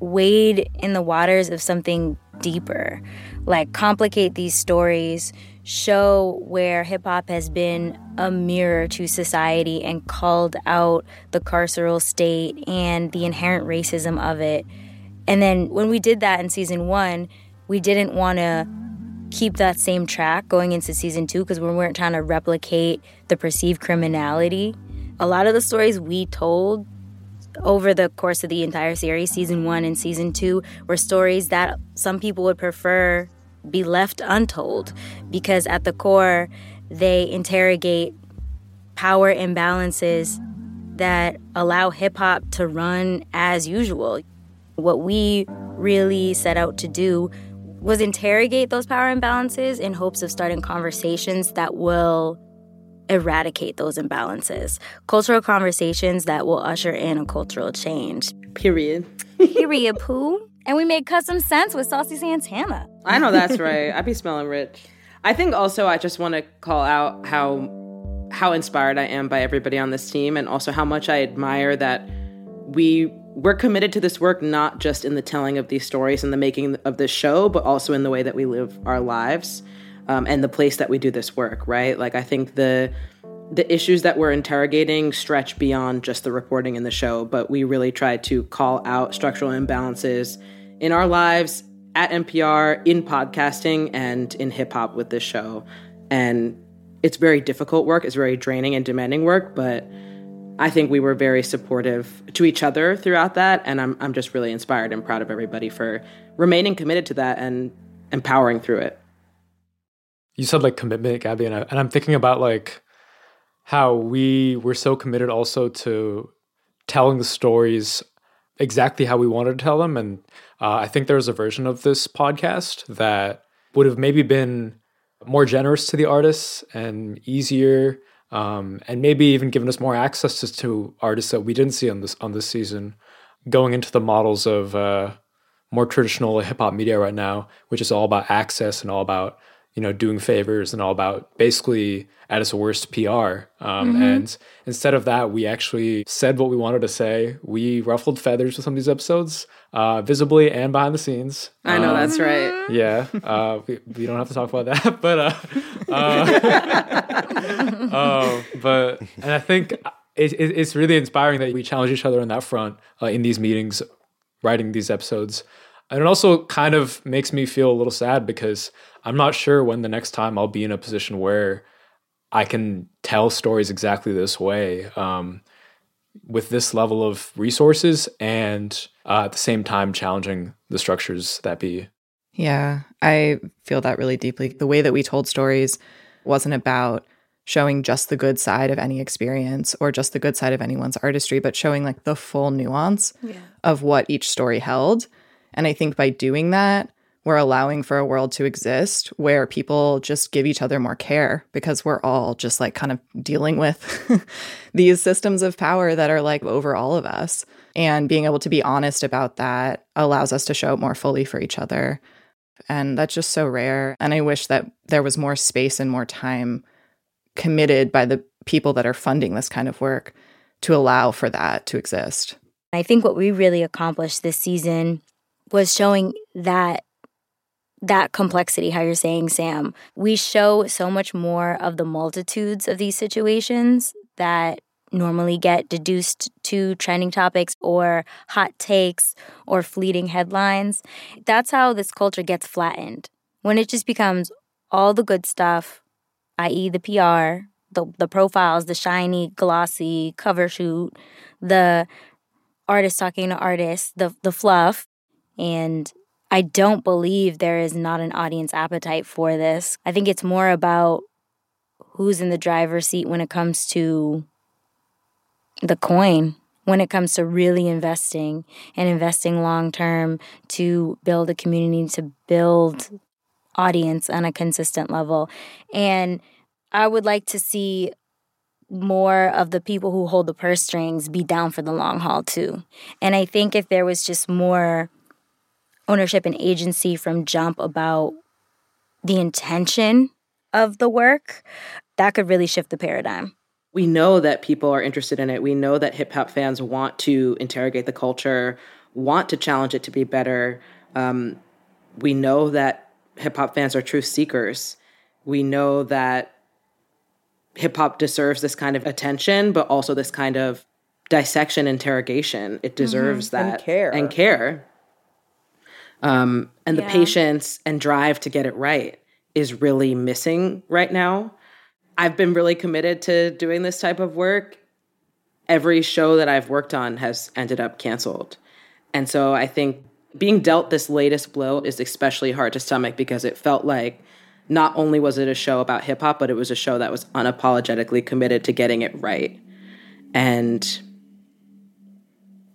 wade in the waters of something deeper, like complicate these stories, show where hip hop has been a mirror to society and called out the carceral state and the inherent racism of it. And then when we did that in season one, we didn't want to keep that same track going into season two because we weren't trying to replicate the perceived criminality. A lot of the stories we told over the course of the entire series, season one and season two, were stories that some people would prefer be left untold because at the core, they interrogate power imbalances that allow hip hop to run as usual. What we really set out to do was interrogate those power imbalances in hopes of starting conversations that will eradicate those imbalances. Cultural conversations that will usher in a cultural change. Period. Period, poo. And we made custom scents with Saucy Santana. I know that's right. I be smelling rich. I think also I just want to call out how how inspired I am by everybody on this team and also how much I admire that we we're committed to this work not just in the telling of these stories and the making of this show, but also in the way that we live our lives um, and the place that we do this work. Right? Like I think the the issues that we're interrogating stretch beyond just the reporting in the show, but we really try to call out structural imbalances in our lives at NPR, in podcasting, and in hip hop with this show. And it's very difficult work, it's very draining and demanding work, but I think we were very supportive to each other throughout that. And I'm, I'm just really inspired and proud of everybody for remaining committed to that and empowering through it. You said like commitment, Gabby, and, I, and I'm thinking about like how we were so committed also to telling the stories exactly how we wanted to tell them. And uh, I think there's a version of this podcast that would have maybe been more generous to the artists and easier, um, and maybe even given us more access to, to, artists that we didn't see on this on this season. Going into the models of uh, more traditional hip hop media right now, which is all about access and all about you know doing favors and all about basically at its worst PR. Um, mm-hmm. And instead of that, we actually said what we wanted to say. We ruffled feathers with some of these episodes, uh, visibly and behind the scenes. I know um, that's right. Yeah, uh, we, we don't have to talk about that, but uh, uh, uh but and I think it, it, it's really inspiring that we challenge each other on that front uh, in these meetings, writing these episodes. And it also kind of makes me feel a little sad because I'm not sure when the next time I'll be in a position where I can tell stories exactly this way um, with this level of resources and uh, at the same time challenging the structures that be. Yeah, I feel that really deeply. The way that we told stories wasn't about showing just the good side of any experience or just the good side of anyone's artistry, but showing like the full nuance yeah. of what each story held. And I think by doing that, we're allowing for a world to exist where people just give each other more care because we're all just like kind of dealing with these systems of power that are like over all of us. And being able to be honest about that allows us to show up more fully for each other. And that's just so rare. And I wish that there was more space and more time committed by the people that are funding this kind of work to allow for that to exist. I think what we really accomplished this season was showing that that complexity, how you're saying, Sam. We show so much more of the multitudes of these situations that normally get deduced to trending topics or hot takes or fleeting headlines. That's how this culture gets flattened. When it just becomes all the good stuff, i.e., the PR, the, the profiles, the shiny, glossy cover shoot, the artist talking to artists, the, the fluff, and I don't believe there is not an audience appetite for this. I think it's more about who's in the driver's seat when it comes to the coin, when it comes to really investing and investing long term to build a community, to build audience on a consistent level. And I would like to see more of the people who hold the purse strings be down for the long haul too. And I think if there was just more ownership and agency from jump about the intention of the work, that could really shift the paradigm. We know that people are interested in it. We know that hip hop fans want to interrogate the culture, want to challenge it to be better. Um, we know that hip hop fans are truth seekers. We know that hip hop deserves this kind of attention, but also this kind of dissection, interrogation. It deserves mm-hmm. that and care. And care um, and yeah. the patience and drive to get it right is really missing right now. I've been really committed to doing this type of work. Every show that I've worked on has ended up canceled. And so I think being dealt this latest blow is especially hard to stomach because it felt like not only was it a show about hip hop, but it was a show that was unapologetically committed to getting it right. And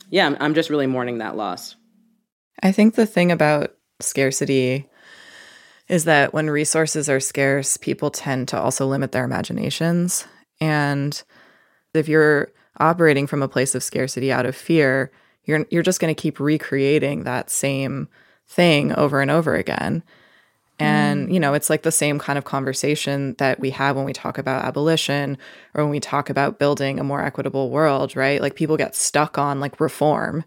yeah, I'm, just really mourning that loss. I think the thing about scarcity is that when resources are scarce, people tend to also limit their imaginations. And if you're operating from a place of scarcity out of fear, you're you're just going to keep recreating that same thing over and over again. And, mm. you know, it's like the same kind of conversation that we have when we talk about abolition or when we talk about building a more equitable world, right? Like people get stuck on like reform.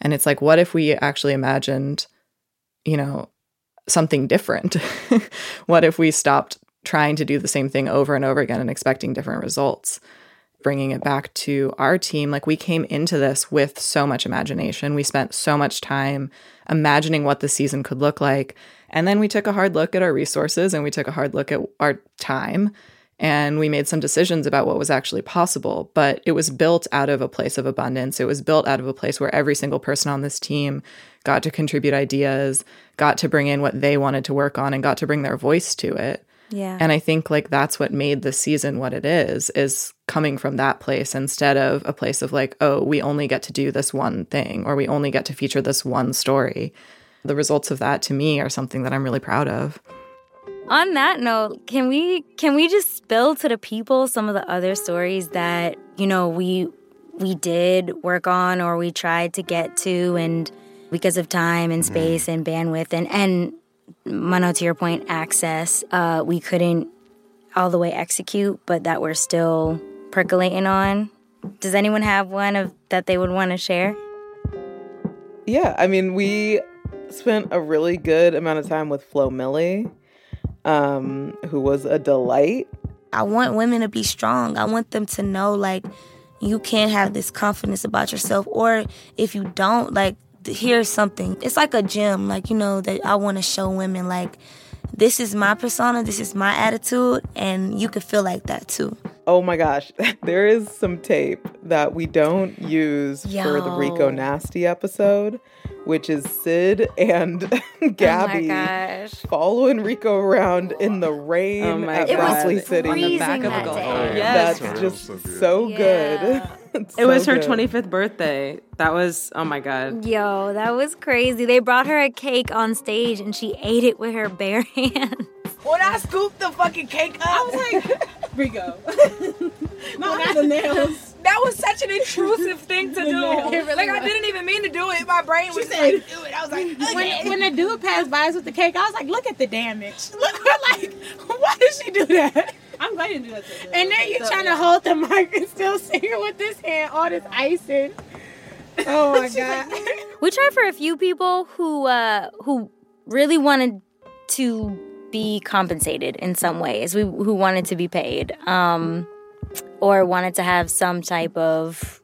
And it's like, what if we actually imagined, you know, something different? what if we stopped trying to do the same thing over and over again and expecting different results? Bringing it back to our team, like we came into this with so much imagination. We spent so much time imagining what the season could look like. And then we took a hard look at our resources and we took a hard look at our time and we made some decisions about what was actually possible. But it was built out of a place of abundance. It was built out of a place where every single person on this team got to contribute ideas, got to bring in what they wanted to work on, and got to bring their voice to it. Yeah. And I think like that's what made the season what it is, is coming from that place instead of a place of like, oh, we only get to do this one thing or we only get to feature this one story. The results of that to me are something that I'm really proud of. On that note, can we can we just spill to the people some of the other stories that, you know, we we did work on or we tried to get to and because of time and space and bandwidth and and Mano, to your point, access, uh, we couldn't all the way execute, but that we're still percolating on. Does anyone have one of that they would want to share? Yeah, I mean, we spent a really good amount of time with Flo Millie, um, who was a delight. I want women to be strong. I want them to know like you can't have this confidence about yourself or if you don't like here's something. It's like a gym like you know that I want to show women like this is my persona, this is my attitude and you could feel like that too. Oh my gosh, there is some tape that we don't use for the Rico Nasty episode, which is Sid and Gabby oh gosh. following Rico around in the rain Oh my at God. Rockley It was City. Back of a golf day. cart. That's Yes. just so good. It's It was her good. 25th birthday. That was, oh my God. Yo, that was crazy. They brought her a cake on stage and she ate it with her bare hands. When I scooped the fucking cake up, I was like, Rico. Not the nails. That was such an intrusive thing to do. really like I didn't even mean to do it. My brain was said- like, do it. I was like, when, when the dude passed by us with the cake, I was like, look at the damage. Look, like, why did she do that? I'm glad you didn't do that. To And then you So, trying yeah. to hold the mic and still singing with this hand, all this icing. Oh my god. We tried for a few people who uh who really wanted to be compensated in some ways. We who wanted to be paid. Um or wanted to have some type of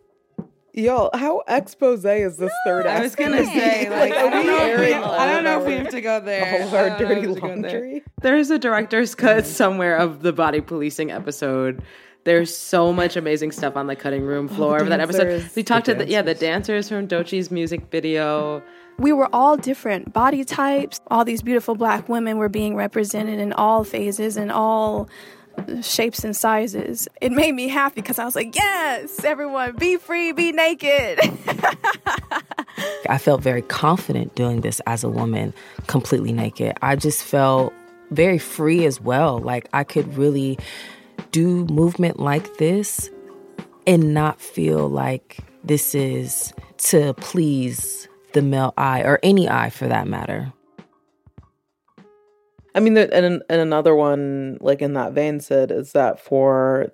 Y'all, how expose is this third I was gonna say, like, I don't know if we, I don't know if we have to go there. All of our I don't know dirty if we have to go there. laundry. There's a director's cut mm. somewhere of the body policing episode. There's so much amazing stuff on the cutting room floor of that episode. We talked The to the yeah the dancers from Doechii's music video. We were all different body types. All these beautiful black women were being represented in all phases and all shapes and sizes. It made me happy because I was like, yes, everyone, be free, be naked. I felt very confident doing this as a woman, completely naked. I just felt very free as well. Like I could really do movement like this and not feel like this is to please the male eye or any eye for that matter. I mean, and and another one like in that vein, Sid, is that for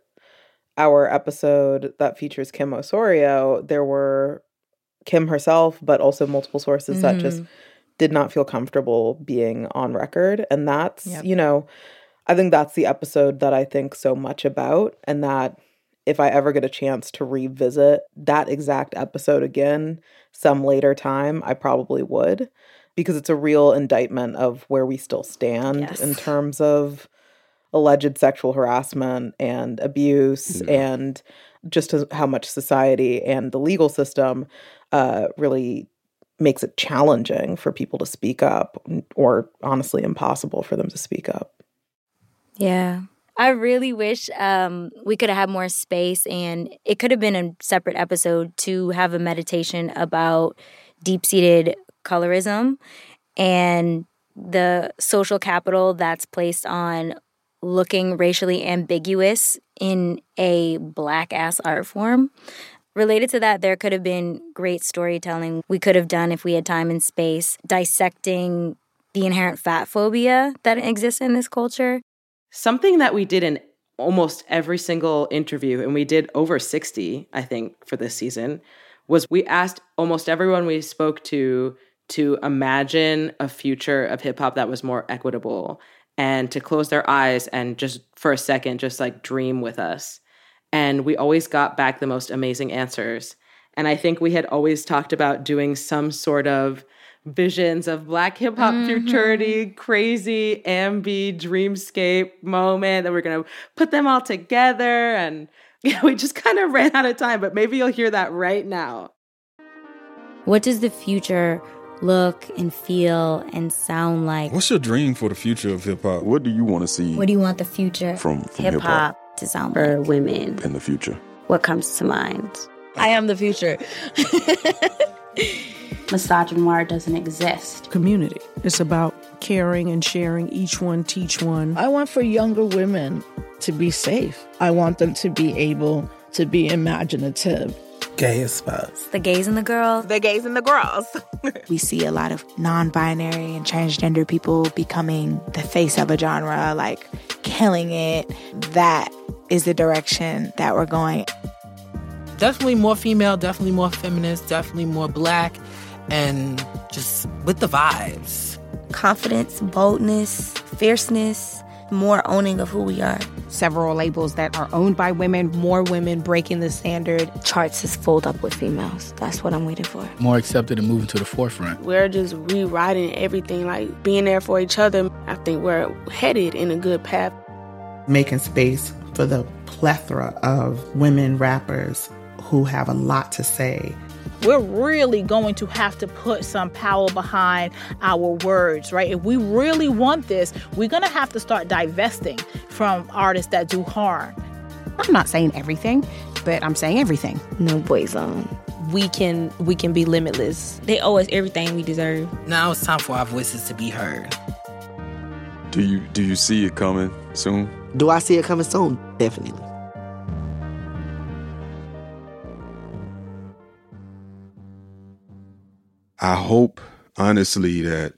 our episode that features Kim Osorio, there were Kim herself, but also multiple sources that just Mhm. did not feel comfortable being on record, and that's Yep. you know, I think that's the episode that I think so much about, and that if I ever get a chance to revisit that exact episode again some later time, I probably would because it's a real indictment of where we still stand in terms of alleged sexual harassment and abuse and just how much society and the legal system uh, really makes it challenging for people to speak up or honestly impossible for them to speak up. Yeah. I really wish um, we could have had more space, and it could have been a separate episode to have a meditation about deep seated colorism and the social capital that's placed on looking racially ambiguous in a black ass art form. Related to that, there could have been great storytelling we could have done if we had time and space, dissecting the inherent fat phobia that exists in this culture. Something that we did in almost every single interview, and we did over 60, I think, for this season, was we asked almost everyone we spoke to to imagine a future of hip hop that was more equitable and to close their eyes and just for a second, just like dream with us. And we always got back the most amazing answers. And I think we had always talked about doing some sort of visions of black hip hop mm-hmm. futurity, crazy ambi dreamscape moment that we're gonna put them all together. And yeah, we just kind of ran out of time, but maybe you'll hear that right now. What does the future look and feel and sound like? What's your dream for the future of hip hop? What do you want to see? What do you want the future from, from hip hop to sound for like? women in the future? What comes to mind? I am the future. Misogynoir doesn't exist. Community. It's about caring and sharing, each one teach one. I want for younger women to be safe. I want them to be able to be imaginative gay as fuck. The gays and the girls. The gays and the girls. we see a lot of non binary and transgender people becoming the face of a genre, like killing it. That is the direction that we're going. Definitely more female, definitely more feminist, definitely more black, and just with the vibes. Confidence, boldness, fierceness more owning of who we are. Several labels that are owned by women, more women breaking the standard. Charts is filled up with females. That's what I'm waiting for. More accepted and moving to the forefront. We're just rewriting everything, like being there for each other. I think we're headed in a good path. Making space for the plethora of women rappers who have a lot to say we're really going to have to put some power behind our words, right? If we really want this, we're going to have to start divesting from artists that do harm. I'm not saying everything, but I'm saying everything. No boy zone. We can we can be limitless. They owe us everything we deserve. Now it's time for our voices to be heard. Do you do you see it coming soon? Do I see it coming soon? Definitely. I hope honestly that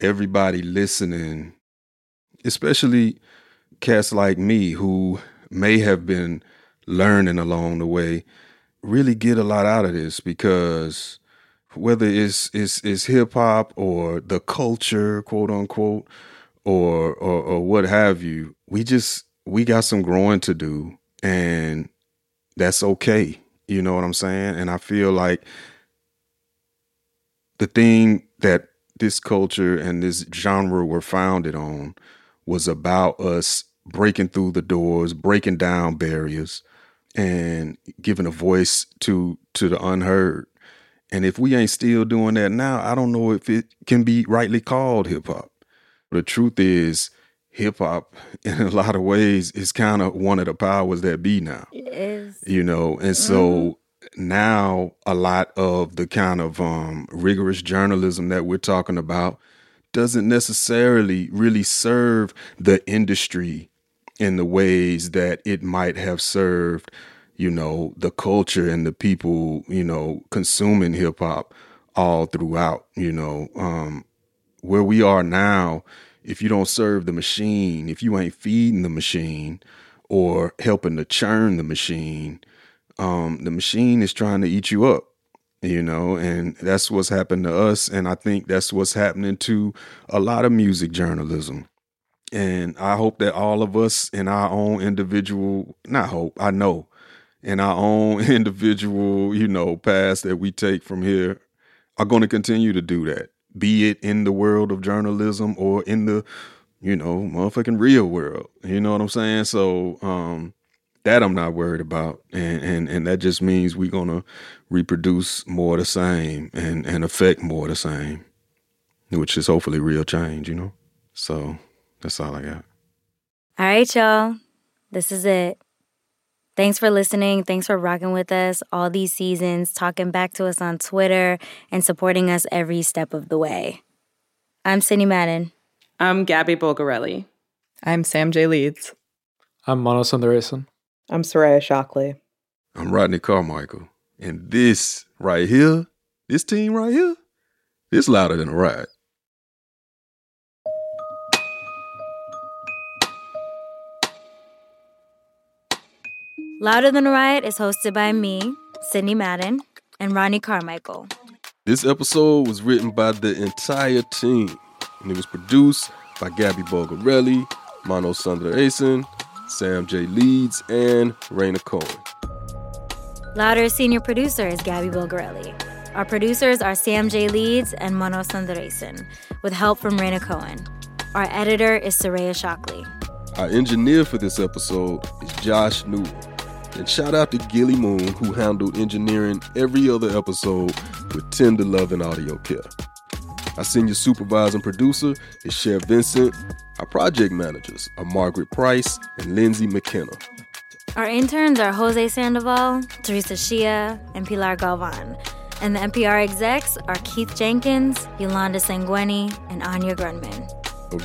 everybody listening, especially cats like me who may have been learning along the way, really get a lot out of this because whether it's it's, it's hip hop or the culture, quote unquote, or, or or what have you, we just we got some growing to do and that's okay. You know what I'm saying? And I feel like the thing that this culture and this genre were founded on was about us breaking through the doors, breaking down barriers, and giving a voice to to the unheard. And if we ain't still doing that now, I don't know if it can be rightly called hip hop. The truth is, hip hop in a lot of ways is kind of one of the powers that be now. It is. You know, and so mm-hmm now a lot of the kind of um, rigorous journalism that we're talking about doesn't necessarily really serve the industry in the ways that it might have served, you know, the culture and the people, you know, consuming hip hop all throughout, you know. Um, where we are now, if you don't serve the machine, if you ain't feeding the machine or helping to churn the machine, um, the machine is trying to eat you up you know and that's what's happened to us and i think that's what's happening to a lot of music journalism. And i hope that all of us in our own individual not hope i know in our own individual you know paths that we take from here are going to continue to do that be it in the world of journalism or in the you know motherfucking real world you know what i'm saying? So um that I'm not worried about, and and and that just means we're gonna reproduce more the same and and affect more the same, which is hopefully real change, you know. So that's all I got. All right, y'all. This is it. Thanks for listening. Thanks for rocking with us all these seasons, talking back to us on Twitter, and supporting us every step of the way. I'm Sydney Madden. I'm Gabby Bulgarelli. I'm Sam J. Leeds. I'm Mano Sundaresan. I'm Soraya Shockley. I'm Rodney Carmichael. And this right here, this team right here, it's louder than a riot. Louder Than a Riot is hosted by me, Sydney Madden, and Rodney Carmichael. This episode was written by the entire team, and it was produced by Gabby Bulgarelli, Mano Sundaresan, Sam J. Leeds, and Raina Cohen. Louder's senior producer is Gabby Bulgarelli. Our producers are Sam J. Leeds and Mano Sundaresan, with help from Raina Cohen. Our editor is Soraya Shockley. Our engineer for this episode is Josh Newell. And shout out to Gilly Moon, who handled engineering every other episode with tender love and audio care. Our senior supervisor and producer is Cher Vincent. Our project managers are Margaret Price and Lindsay McKenna. Our interns are Jose Sandoval, Teresa Shia, and Pilar Galvan. And the NPR execs are Keith Jenkins, Yolanda Sangweni, and Anya Grundmann.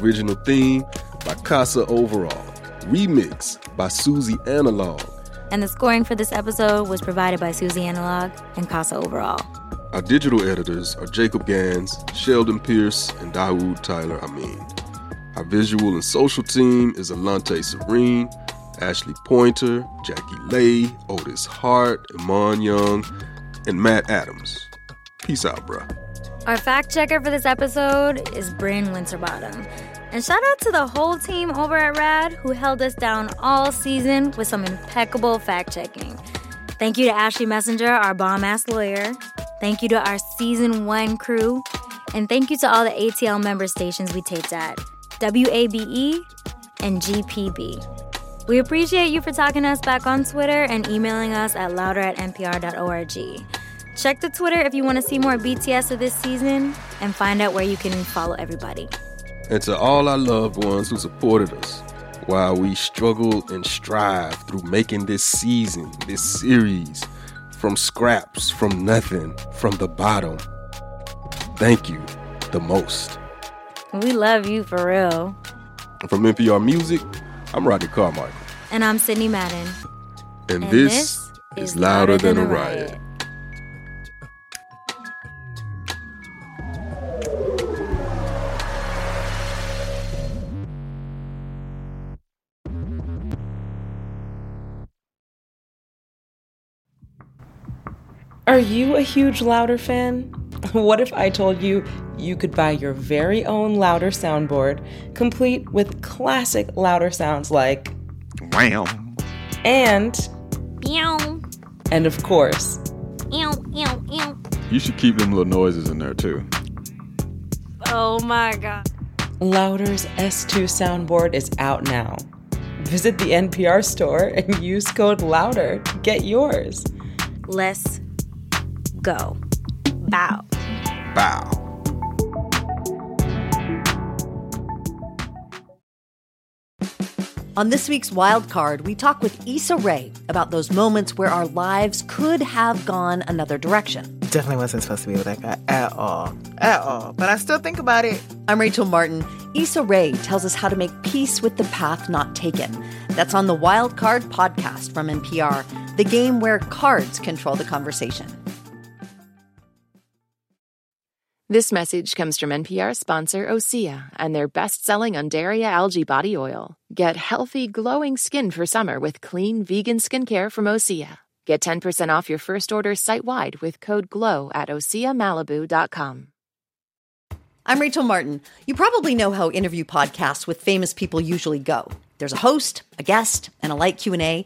Original theme by Kassa Overall. Remix by Suzi Analogue. And the scoring for this episode was provided by Suzi Analogue and Kassa Overall. Our digital editors are Jacob Gans, Sheldon Pierce, and Dawood Tyler Amin. Our visual and social team is Alante Serene, Ashley Pointer, Jackie Lay, Otis Hart, Iman Young, and Matt Adams. Peace out, bruh. Our fact checker for this episode is Bryn Winterbottom. And shout out to the whole team over at RAD who held us down all season with some impeccable fact checking. Thank you to Ashley Messenger, our bomb ass lawyer. Thank you to our season one crew. And thank you to all the ATL member stations we taped at WABE and GPB. We appreciate you for talking to us back on Twitter and emailing us at louder at npr.org. Check the Twitter if you want to see more BTS of this season and find out where you can follow everybody. And to all our loved ones who supported us while we struggled and strive through making this season, this series, from scraps, from nothing, from the bottom. Thank you the most. We love you for real. From NPR Music, I'm Rodney Carmichael. And I'm Sydney Madden. And, and this, this, is Louder, louder than, than, a riot. riot. Are you a huge Louder fan? What if I told you you could buy your very own Louder soundboard, complete with classic Louder sounds like wow and meow, and of course, ew, ew, ew. You should keep them little noises in there too. Oh my god. Louder's S2 soundboard is out now. Visit the NPR store and use code LOUDER to get yours. Let's go. Bow. Bow. On this week's Wild Card, we talk with Issa Rae about those moments where our lives could have gone another direction. Definitely wasn't supposed to be with that guy at all. At all. But I still think about it. I'm Rachel Martin. Issa Rae tells us how to make peace with the path not taken. That's on the Wild Card podcast from NPR, the game where cards control the conversation. This message comes from NPR sponsor Osea and their best selling Undaria algae body oil. Get healthy, glowing skin for summer with clean vegan skincare from Osea. Get 10% off your first order site wide with code GLOW at OseaMalibu.com. I'm Rachel Martin. You probably know how interview podcasts with famous people usually go. There's a host, a guest, and a light Q&A.